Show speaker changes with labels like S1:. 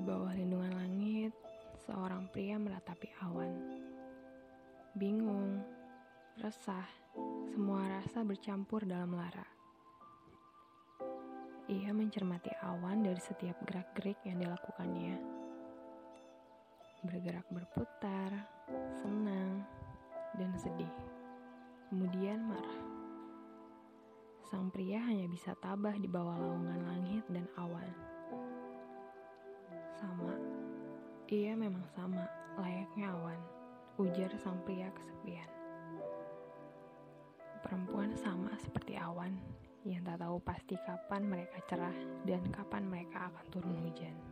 S1: Di bawah lindungan langit, seorang pria meratapi awan. Bingung, resah, semua rasa bercampur dalam lara. Ia mencermati awan dari setiap gerak-gerik yang dilakukannya. Bergerak berputar, senang, dan sedih. Kemudian marah. Sang pria hanya bisa tabah di bawah laungan langit ia memang sama, layaknya awan, ujar sang pria kesepian. Perempuan sama seperti awan, yang tak tahu pasti kapan mereka cerah dan kapan mereka akan turun hujan.